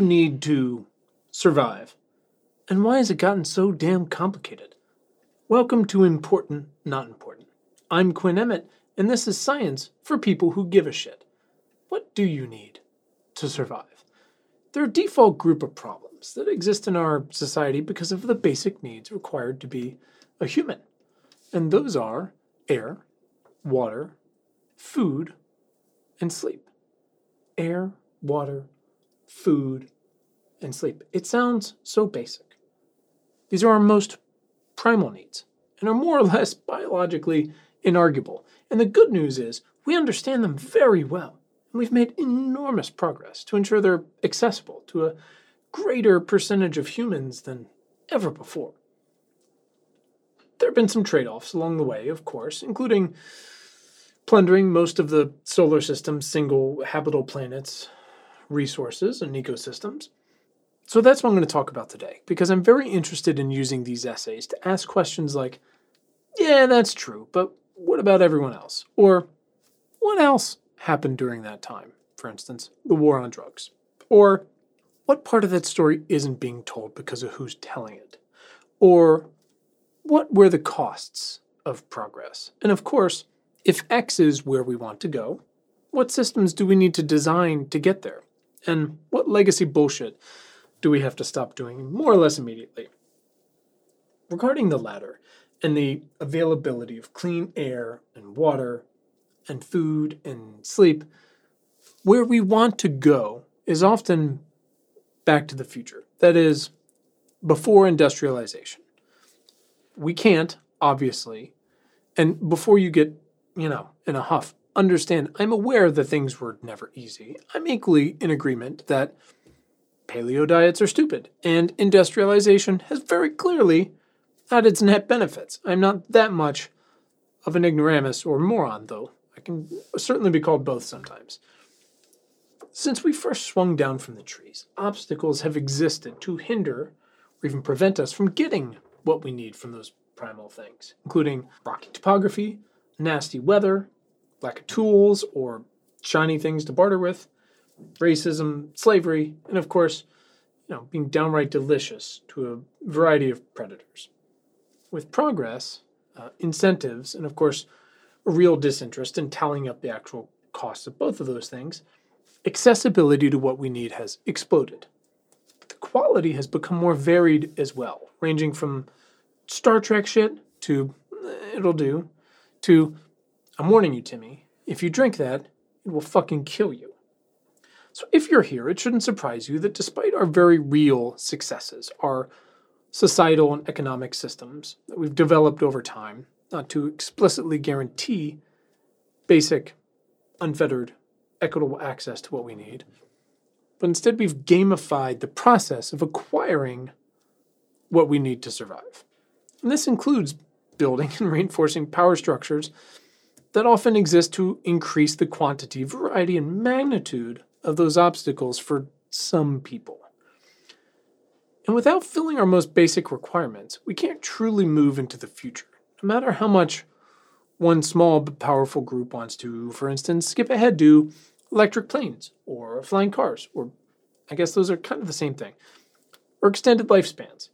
you need to survive? And why has it gotten so damn complicated? Welcome to Important Not Important. I'm Quinn Emmett, and this is science for people who give a shit. What do you need to survive? There are a default group of problems that exist in our society because of the basic needs required to be a human. And those are air, water, food, and sleep. Air, water, food, and sleep. It sounds so basic. These are our most primal needs and are more or less biologically inarguable. And the good news is we understand them very well. And we've made enormous progress to ensure they're accessible to a greater percentage of humans than ever before. There have been some trade offs along the way, of course, including plundering most of the solar system's single habitable planets, resources, and ecosystems. So that's what I'm going to talk about today, because I'm very interested in using these essays to ask questions like, yeah, that's true, but what about everyone else? Or what else happened during that time? For instance, the war on drugs. Or what part of that story isn't being told because of who's telling it? Or what were the costs of progress? And of course, if X is where we want to go, what systems do we need to design to get there? And what legacy bullshit do we have to stop doing more or less immediately? Regarding the latter and the availability of clean air and water and food and sleep, where we want to go is often back to the future. That is, before industrialization. We can't, obviously, and before you get, you know, in a huff, understand I'm aware that things were never easy. I'm equally in agreement that paleo diets are stupid, and industrialization has very clearly had its net benefits. I'm not that much of an ignoramus or moron, though. I can certainly be called both sometimes. Since we first swung down from the trees, obstacles have existed to hinder or even prevent us from getting what we need from those primal things, including rocky topography, nasty weather, lack of tools or shiny things to barter with, racism, slavery, and of course, you know, being downright delicious to a variety of predators. With progress, uh, incentives, and of course, a real disinterest in tallying up the actual costs of both of those things, accessibility to what we need has exploded. The quality has become more varied as well, ranging from Star Trek shit to eh, it'll do to I'm warning you, Timmy, if you drink that, it will fucking kill you. So if you're here, it shouldn't surprise you that despite our very real successes, our societal and economic systems that we've developed over time, not to explicitly guarantee basic, unfettered, equitable access to what we need, but instead we've gamified the process of acquiring what we need to survive. And this includes building and reinforcing power structures that often exist to increase the quantity, variety, and magnitude of those obstacles for some people. And without filling our most basic requirements, we can't truly move into the future, no matter how much one small but powerful group wants to, for instance, skip ahead to electric planes or flying cars, or I guess those are kind of the same thing, or extended lifespans.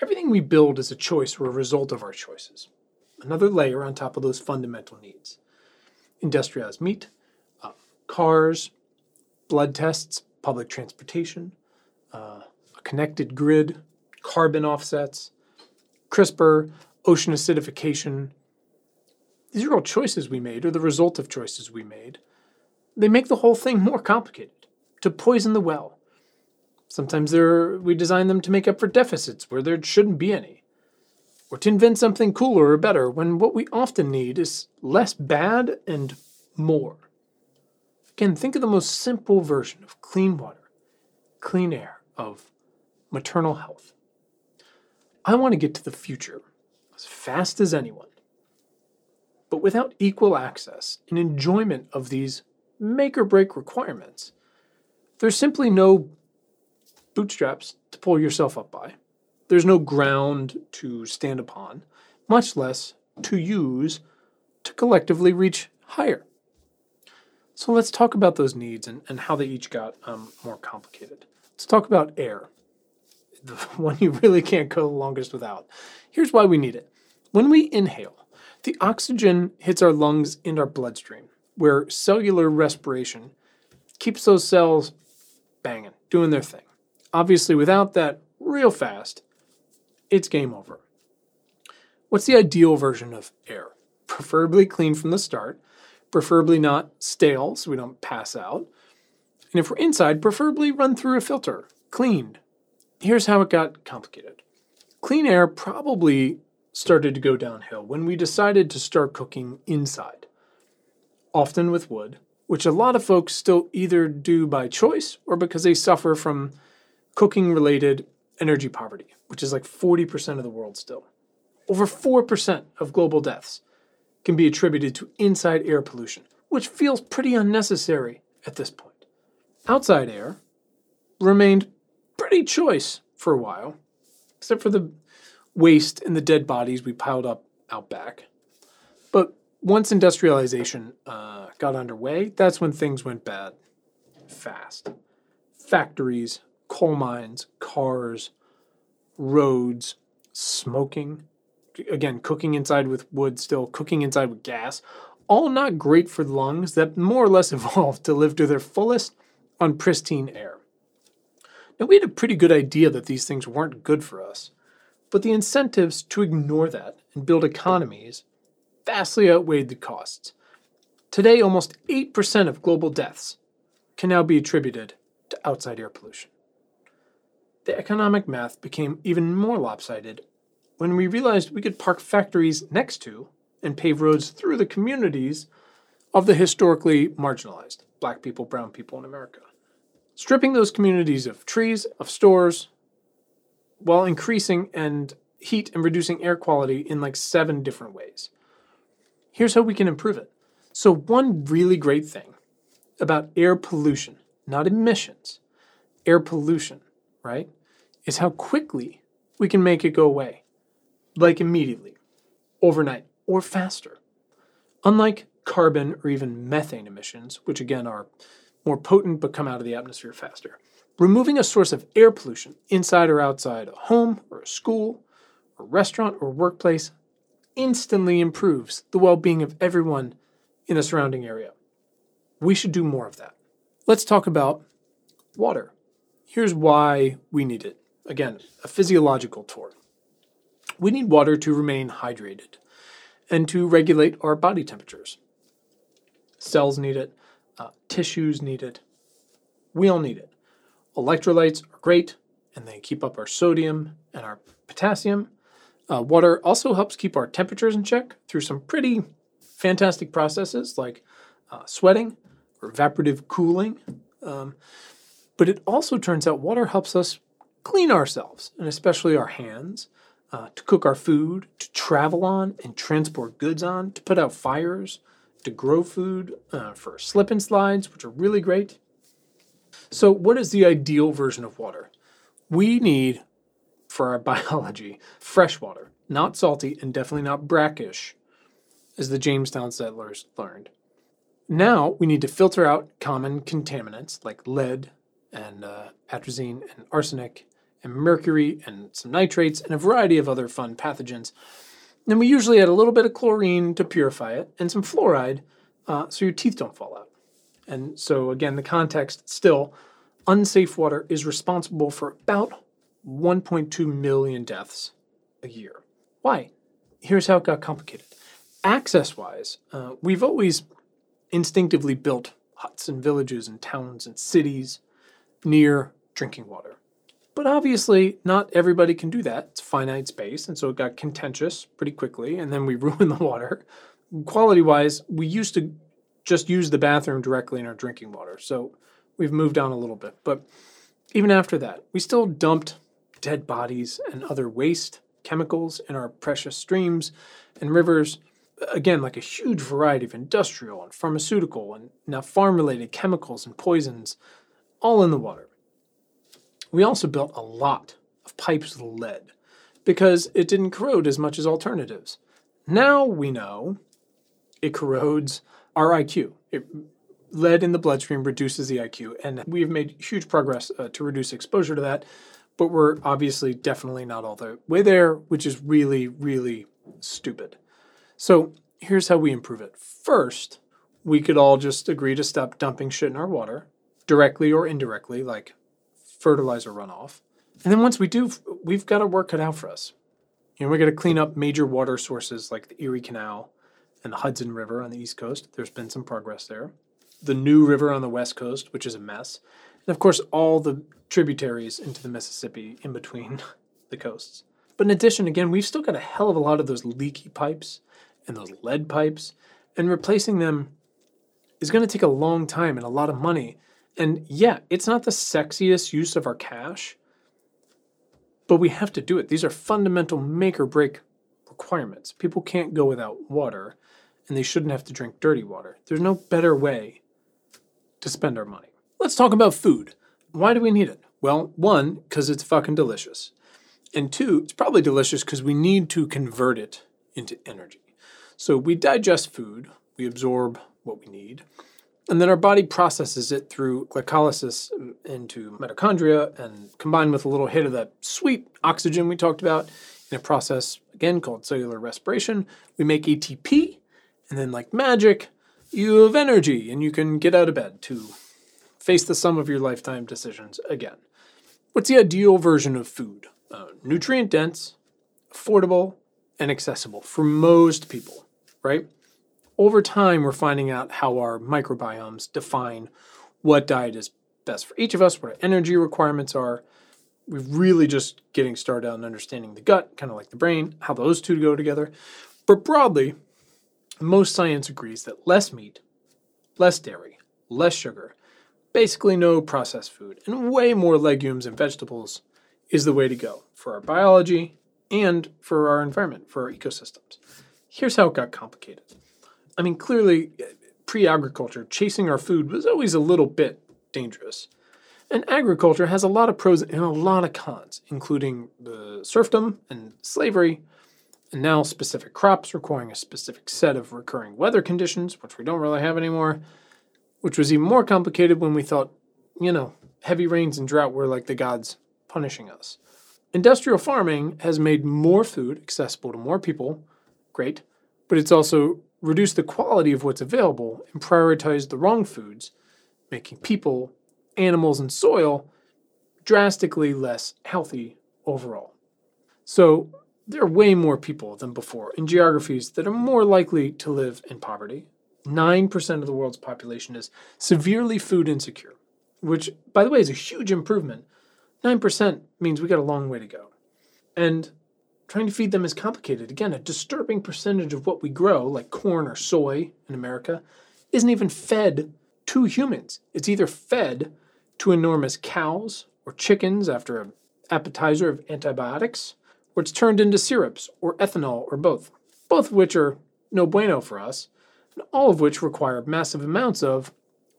Everything we build is a choice or a result of our choices another layer on top of those fundamental needs. Industrialized meat, cars, blood tests, public transportation, uh, a connected grid, carbon offsets, CRISPR, ocean acidification. These are all choices we made or the result of choices we made. They make the whole thing more complicated, to poison the well. Sometimes we design them to make up for deficits where there shouldn't be any or to invent something cooler or better when what we often need is less bad and more. Again, think of the most simple version of clean water, clean air, of maternal health. I want to get to the future as fast as anyone. But without equal access and enjoyment of these make or break requirements, there's simply no bootstraps to pull yourself up by. There's no ground to stand upon, much less to use to collectively reach higher. So let's talk about those needs and, and how they each got um, more complicated. Let's talk about air, the one you really can't go the longest without. Here's why we need it. When we inhale, the oxygen hits our lungs and our bloodstream, where cellular respiration keeps those cells banging, doing their thing. Obviously, without that, real fast, it's game over. What's the ideal version of air? Preferably clean from the start, preferably not stale so we don't pass out. And if we're inside, preferably run through a filter, cleaned. Here's how it got complicated. Clean air probably started to go downhill when we decided to start cooking inside, often with wood, which a lot of folks still either do by choice or because they suffer from cooking related energy poverty, which is like 40% of the world still. Over 4% of global deaths can be attributed to inside air pollution, which feels pretty unnecessary at this point. Outside air remained pretty choice for a while, except for the waste and the dead bodies we piled up out back. But once industrialization uh, got underway, that's when things went bad fast. Factories, coal mines, cars, roads, smoking, again, cooking inside with wood, still cooking inside with gas, all not great for lungs that more or less evolved to live to their fullest on pristine air. Now, we had a pretty good idea that these things weren't good for us, but the incentives to ignore that and build economies vastly outweighed the costs. Today, almost 8% of global deaths can now be attributed to outside air pollution. The economic math became even more lopsided when we realized we could park factories next to and pave roads through the communities of the historically marginalized black people, brown people in America. Stripping those communities of trees, of stores, while increasing and heat and reducing air quality in like seven different ways. Here's how we can improve it. So, one really great thing about air pollution, not emissions, air pollution, right, is how quickly we can make it go away. Like immediately, overnight, or faster. Unlike carbon or even methane emissions, which again are more potent but come out of the atmosphere faster, removing a source of air pollution inside or outside a home or a school, a restaurant or workplace instantly improves the well being of everyone in the surrounding area. We should do more of that. Let's talk about water. Here's why we need it. Again, a physiological tour. We need water to remain hydrated and to regulate our body temperatures. Cells need it, uh, tissues need it, we all need it. Electrolytes are great and they keep up our sodium and our potassium. Uh, water also helps keep our temperatures in check through some pretty fantastic processes like uh, sweating or evaporative cooling. Um, but it also turns out water helps us clean ourselves, and especially our hands, uh, to cook our food, to travel on and transport goods on, to put out fires, to grow food, uh, for slip and slides, which are really great. So, what is the ideal version of water? We need, for our biology, fresh water, not salty and definitely not brackish, as the Jamestown settlers learned. Now we need to filter out common contaminants like lead and uh, atrazine and arsenic and mercury and some nitrates and a variety of other fun pathogens. And we usually add a little bit of chlorine to purify it and some fluoride uh, so your teeth don't fall out. And so, again, the context still unsafe water is responsible for about 1.2 million deaths a year. Why? Here's how it got complicated. Access wise, uh, we've always instinctively built huts and villages and towns and cities near drinking water. But obviously, not everybody can do that. It's finite space, and so it got contentious pretty quickly, and then we ruined the water. Quality wise, we used to just use the bathroom directly in our drinking water, so we've moved on a little bit. But even after that, we still dumped dead bodies and other waste chemicals in our precious streams and rivers. Again, like a huge variety of industrial and pharmaceutical and now farm related chemicals and poisons, all in the water. We also built a lot of pipes with lead because it didn't corrode as much as alternatives. Now we know it corrodes our IQ. It lead in the bloodstream reduces the IQ, and we've made huge progress uh, to reduce exposure to that. But we're obviously definitely not all the way there, which is really, really stupid. So here's how we improve it. First, we could all just agree to stop dumping shit in our water, directly or indirectly, like fertilizer runoff. And then once we do, we've got our work cut out for us. You know, we're going to clean up major water sources like the Erie Canal and the Hudson River on the East Coast. There's been some progress there. The New River on the West Coast, which is a mess. And of course, all the tributaries into the Mississippi in between the coasts. But in addition, again, we've still got a hell of a lot of those leaky pipes and those lead pipes, and replacing them is going to take a long time and a lot of money. And yeah, it's not the sexiest use of our cash, but we have to do it. These are fundamental make or break requirements. People can't go without water, and they shouldn't have to drink dirty water. There's no better way to spend our money. Let's talk about food. Why do we need it? Well, one, because it's fucking delicious. And two, it's probably delicious because we need to convert it into energy. So we digest food, we absorb what we need, and then our body processes it through glycolysis into mitochondria and combined with a little hit of that sweet oxygen we talked about in a process, again, called cellular respiration. We make ATP, and then, like magic, you have energy and you can get out of bed to face the sum of your lifetime decisions again. What's the ideal version of food? Uh, nutrient dense, affordable, and accessible for most people, right? Over time, we're finding out how our microbiomes define what diet is best for each of us, what our energy requirements are. We're really just getting started on understanding the gut, kind of like the brain, how those two go together. But broadly, most science agrees that less meat, less dairy, less sugar, basically no processed food, and way more legumes and vegetables is the way to go for our biology and for our environment, for our ecosystems. Here's how it got complicated. I mean, clearly, pre agriculture, chasing our food was always a little bit dangerous. And agriculture has a lot of pros and a lot of cons, including the serfdom and slavery, and now specific crops requiring a specific set of recurring weather conditions, which we don't really have anymore, which was even more complicated when we thought, you know, heavy rains and drought were like the gods punishing us. Industrial farming has made more food accessible to more people, great, but it's also reduce the quality of what's available and prioritize the wrong foods, making people, animals, and soil drastically less healthy overall. So, there are way more people than before in geographies that are more likely to live in poverty. 9% of the world's population is severely food insecure, which, by the way, is a huge improvement. 9% means we got a long way to go. And trying to feed them is complicated. Again, a disturbing percentage of what we grow, like corn or soy in America, isn't even fed to humans. It's either fed to enormous cows or chickens after an appetizer of antibiotics, or it's turned into syrups or ethanol or both, both of which are no bueno for us, and all of which require massive amounts of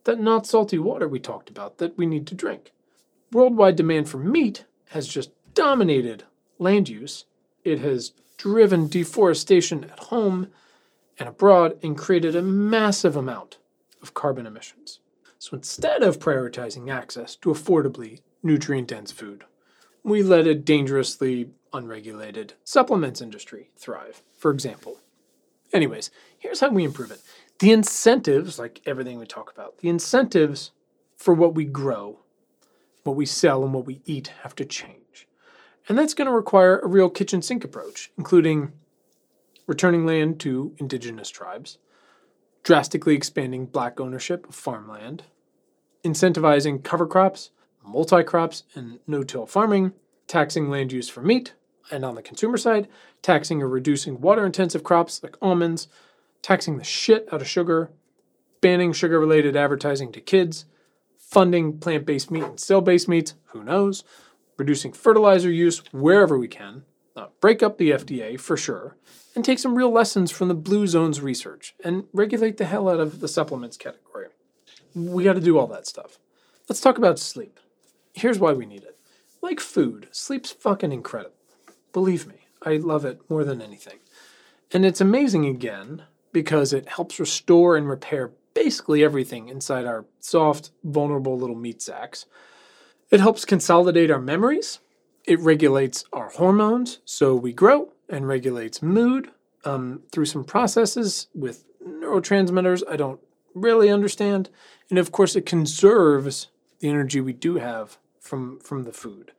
that not salty water we talked about that we need to drink. Worldwide demand for meat has just dominated land use it has driven deforestation at home and abroad and created a massive amount of carbon emissions. So instead of prioritizing access to affordably nutrient dense food, we let a dangerously unregulated supplements industry thrive, for example. Anyways, here's how we improve it. The incentives, like everything we talk about, the incentives for what we grow, what we sell, and what we eat have to change. And that's going to require a real kitchen sink approach, including returning land to indigenous tribes, drastically expanding black ownership of farmland, incentivizing cover crops, multi crops, and no till farming, taxing land use for meat, and on the consumer side, taxing or reducing water intensive crops like almonds, taxing the shit out of sugar, banning sugar related advertising to kids, funding plant based meat and cell based meats, who knows, reducing fertilizer use wherever we can, uh, break up the FDA for sure, and take some real lessons from the Blue Zones research and regulate the hell out of the supplements category. We got to do all that stuff. Let's talk about sleep. Here's why we need it. Like food, sleep's fucking incredible. Believe me, I love it more than anything. And it's amazing again because it helps restore and repair basically everything inside our soft, vulnerable little meat sacks. It helps consolidate our memories. It regulates our hormones so we grow and regulates mood um, through some processes with neurotransmitters I don't really understand. And of course, it conserves the energy we do have from, from the food.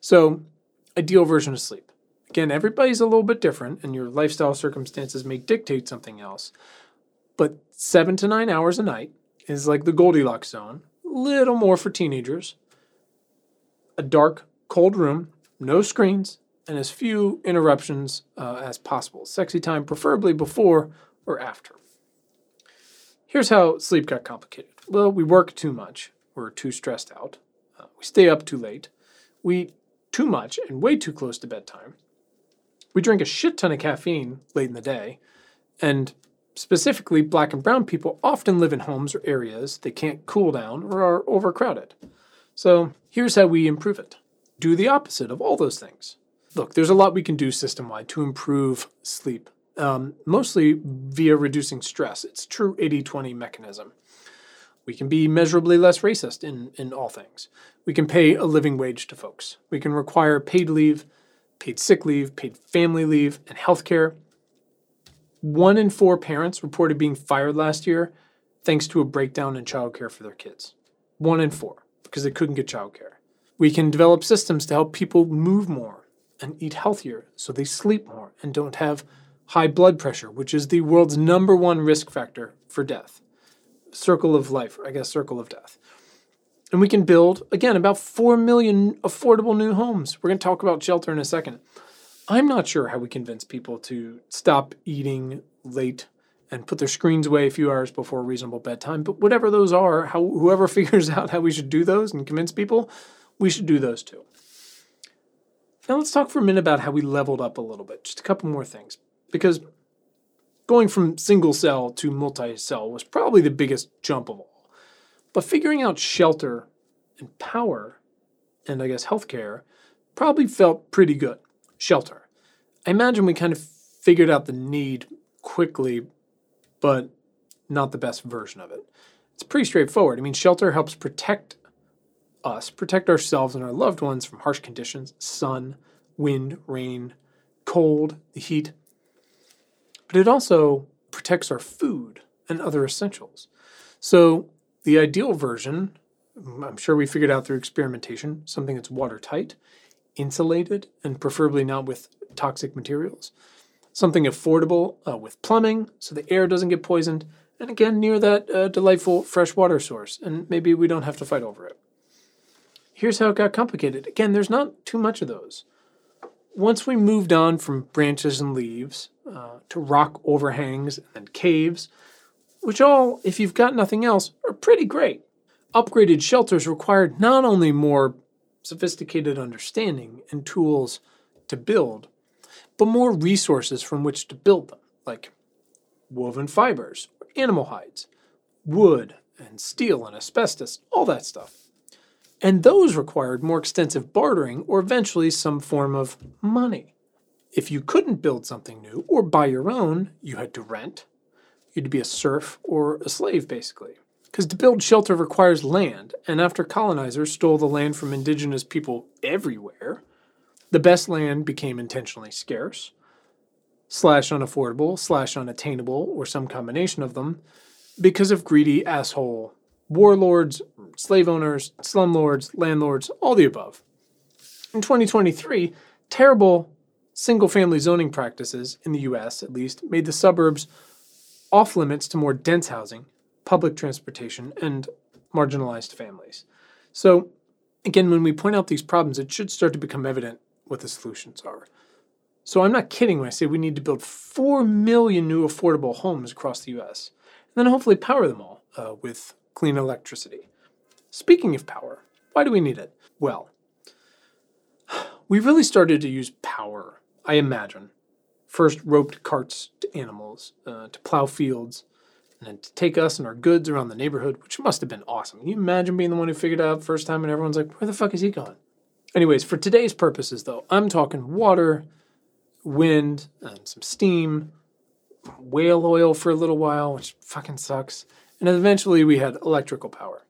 So, ideal version of sleep. Again, everybody's a little bit different, and your lifestyle circumstances may dictate something else. But seven to nine hours a night is like the Goldilocks zone, a little more for teenagers. A dark, cold room, no screens, and as few interruptions uh, as possible. Sexy time, preferably before or after. Here's how sleep got complicated. Well, we work too much. We're too stressed out. Uh, we stay up too late. We eat too much and way too close to bedtime. We drink a shit ton of caffeine late in the day. And specifically, black and brown people often live in homes or areas they can't cool down or are overcrowded. So here's how we improve it do the opposite of all those things. Look, there's a lot we can do system wide to improve sleep, um, mostly via reducing stress. It's true 80 20 mechanism. We can be measurably less racist in, in all things. We can pay a living wage to folks. We can require paid leave, paid sick leave, paid family leave, and health care. One in four parents reported being fired last year thanks to a breakdown in childcare for their kids. One in four, because they couldn't get childcare. We can develop systems to help people move more and eat healthier so they sleep more and don't have high blood pressure, which is the world's number one risk factor for death. Circle of life, I guess, circle of death. And we can build, again, about 4 million affordable new homes. We're going to talk about shelter in a second. I'm not sure how we convince people to stop eating late and put their screens away a few hours before reasonable bedtime, but whatever those are, how, whoever figures out how we should do those and convince people, we should do those too. Now let's talk for a minute about how we leveled up a little bit. Just a couple more things. Because going from single cell to multi cell was probably the biggest jump of all. But figuring out shelter and power, and I guess healthcare, probably felt pretty good. Shelter. I imagine we kind of figured out the need quickly, but not the best version of it. It's pretty straightforward. I mean, shelter helps protect us, protect ourselves and our loved ones from harsh conditions sun, wind, rain, cold, the heat. But it also protects our food and other essentials. So, the ideal version, mm, I'm sure we figured out through experimentation, something that's watertight, insulated, and preferably not with toxic materials. Something affordable uh, with plumbing so the air doesn't get poisoned, and again, near that uh, delightful fresh water source, and maybe we don't have to fight over it. Here's how it got complicated. Again, there's not too much of those. Once we moved on from branches and leaves uh, to rock overhangs and caves, which all, if you've got nothing else, are pretty great. Upgraded shelters required not only more sophisticated understanding and tools to build, but more resources from which to build them, like woven fibers, animal hides, wood and steel and asbestos, all that stuff. And those required more extensive bartering or eventually some form of money. If you couldn't build something new or buy your own, you had to rent. You'd be a serf or a slave, basically. Because to build shelter requires land, and after colonizers stole the land from indigenous people everywhere, the best land became intentionally scarce, slash unaffordable, slash unattainable, or some combination of them, because of greedy asshole warlords, slave owners, slumlords, landlords, all the above. In 2023, terrible single family zoning practices in the US, at least, made the suburbs off limits to more dense housing, public transportation, and marginalized families. So, again, when we point out these problems, it should start to become evident what the solutions are. So, I'm not kidding when I say we need to build 4 million new affordable homes across the US, and then hopefully power them all uh, with clean electricity. Speaking of power, why do we need it? Well, we really started to use power, I imagine. First, roped carts to animals, uh, to plow fields, and then to take us and our goods around the neighborhood, which must have been awesome. Can you imagine being the one who figured out first time and everyone's like, where the fuck is he going? Anyways, for today's purposes, though, I'm talking water, wind, and some steam, whale oil for a little while, which fucking sucks, And eventually we had electrical power.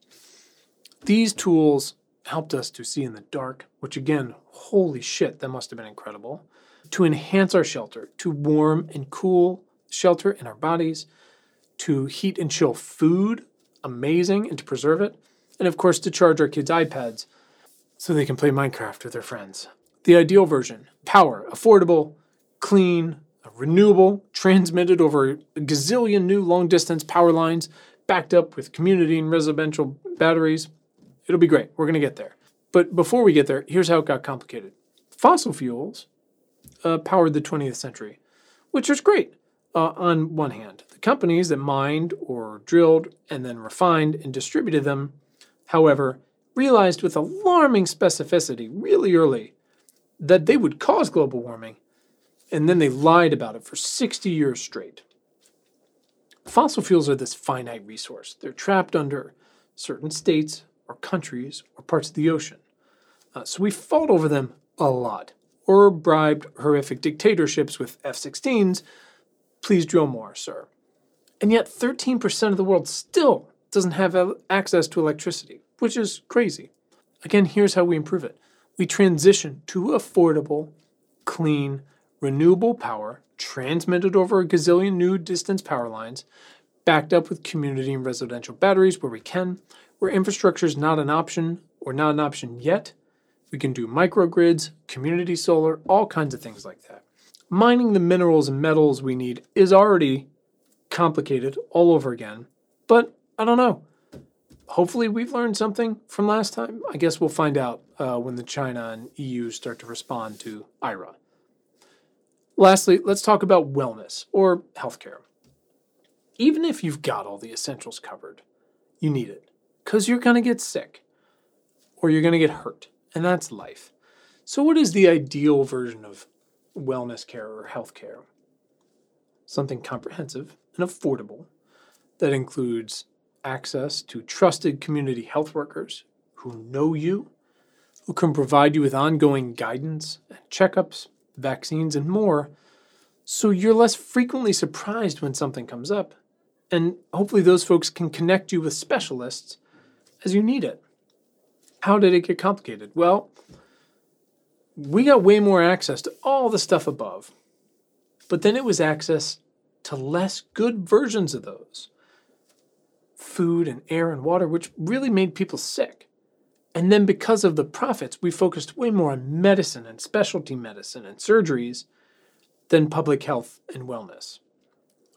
These tools helped us to see in the dark, which again, holy shit, that must have been incredible. To enhance our shelter, to warm and cool shelter in our bodies, to heat and chill food, amazing, and to preserve it. And of course, to charge our kids' iPads so they can play Minecraft with their friends. The ideal version power, affordable, clean, renewable, transmitted over a gazillion new long distance power lines, backed up with community and residential batteries. It'll be great. We're going to get there. But before we get there, here's how it got complicated. Fossil fuels uh, powered the 20th century, which was great uh, on one hand. The companies that mined or drilled and then refined and distributed them, however, realized with alarming specificity really early that they would cause global warming, and then they lied about it for 60 years straight. Fossil fuels are this finite resource. They're trapped under certain states or countries or parts of the ocean. Uh, so we fought over them a lot, or bribed horrific dictatorships with F 16s. Please drill more, sir. And yet, 13% of the world still doesn't have access to electricity, which is crazy. Again, here's how we improve it we transition to affordable, clean, renewable power transmitted over a gazillion new distance power lines, backed up with community and residential batteries where we can, where infrastructure is not an option or not an option yet. We can do microgrids, community solar, all kinds of things like that. Mining the minerals and metals we need is already complicated all over again, but I don't know hopefully we've learned something from last time. I guess we'll find out uh, when the China and EU start to respond to IRA. Lastly, let's talk about wellness or healthcare. Even if you've got all the essentials covered, you need it because you're going to get sick or you're going to get hurt, and that's life. So, what is the ideal version of wellness care or healthcare? Something comprehensive and affordable that includes access to trusted community health workers who know you, who can provide you with ongoing guidance and checkups, vaccines, and more, so you're less frequently surprised when something comes up. And hopefully, those folks can connect you with specialists as you need it. How did it get complicated? Well, we got way more access to all the stuff above, but then it was access to less good versions of those food and air and water, which really made people sick. And then because of the profits, we focused way more on medicine and specialty medicine and surgeries than public health and wellness.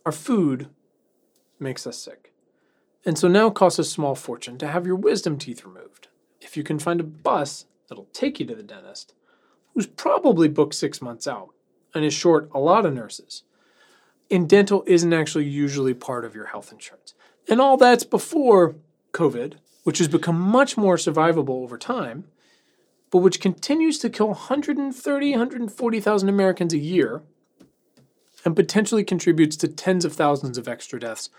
Our food makes us sick. And so now it costs a small fortune to have your wisdom teeth removed. If you can find a bus that'll take you to the dentist, who's probably booked six months out and is short a lot of nurses, and dental isn't actually usually part of your health insurance. And all that's before COVID, which has become much more survivable over time, but which continues to kill 130, 140,000 Americans a year and potentially contributes to tens of thousands of extra deaths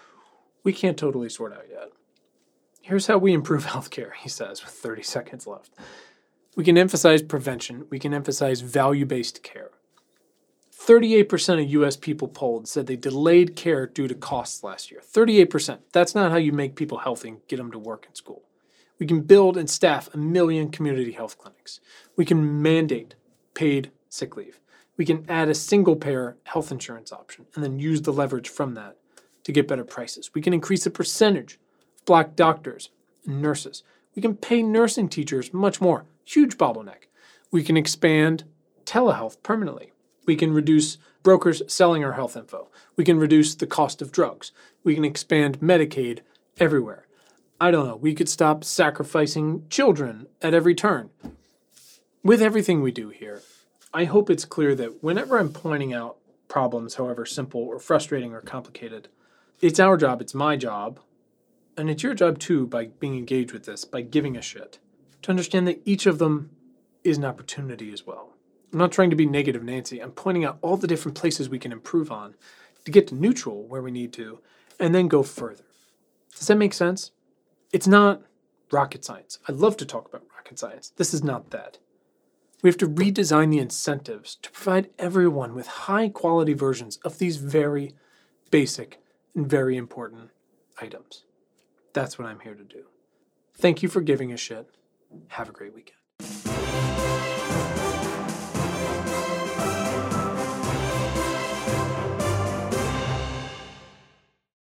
we can't totally sort out yet. Here's how we improve healthcare, he says, with 30 seconds left. We can emphasize prevention, we can emphasize value based care. 38% of US people polled said they delayed care due to costs last year. 38%. That's not how you make people healthy and get them to work in school. We can build and staff a million community health clinics. We can mandate paid sick leave. We can add a single payer health insurance option and then use the leverage from that to get better prices. We can increase the percentage of black doctors and nurses. We can pay nursing teachers much more. Huge bottleneck. We can expand telehealth permanently. We can reduce brokers selling our health info. We can reduce the cost of drugs. We can expand Medicaid everywhere. I don't know. We could stop sacrificing children at every turn. With everything we do here, I hope it's clear that whenever I'm pointing out problems, however simple or frustrating or complicated, it's our job, it's my job, and it's your job too by being engaged with this, by giving a shit, to understand that each of them is an opportunity as well. I'm not trying to be negative, Nancy. I'm pointing out all the different places we can improve on to get to neutral where we need to, and then go further. Does that make sense? It's not rocket science. I love to talk about rocket science. This is not that. We have to redesign the incentives to provide everyone with high quality versions of these very basic and very important items. That's what I'm here to do. Thank you for giving a shit. Have a great weekend.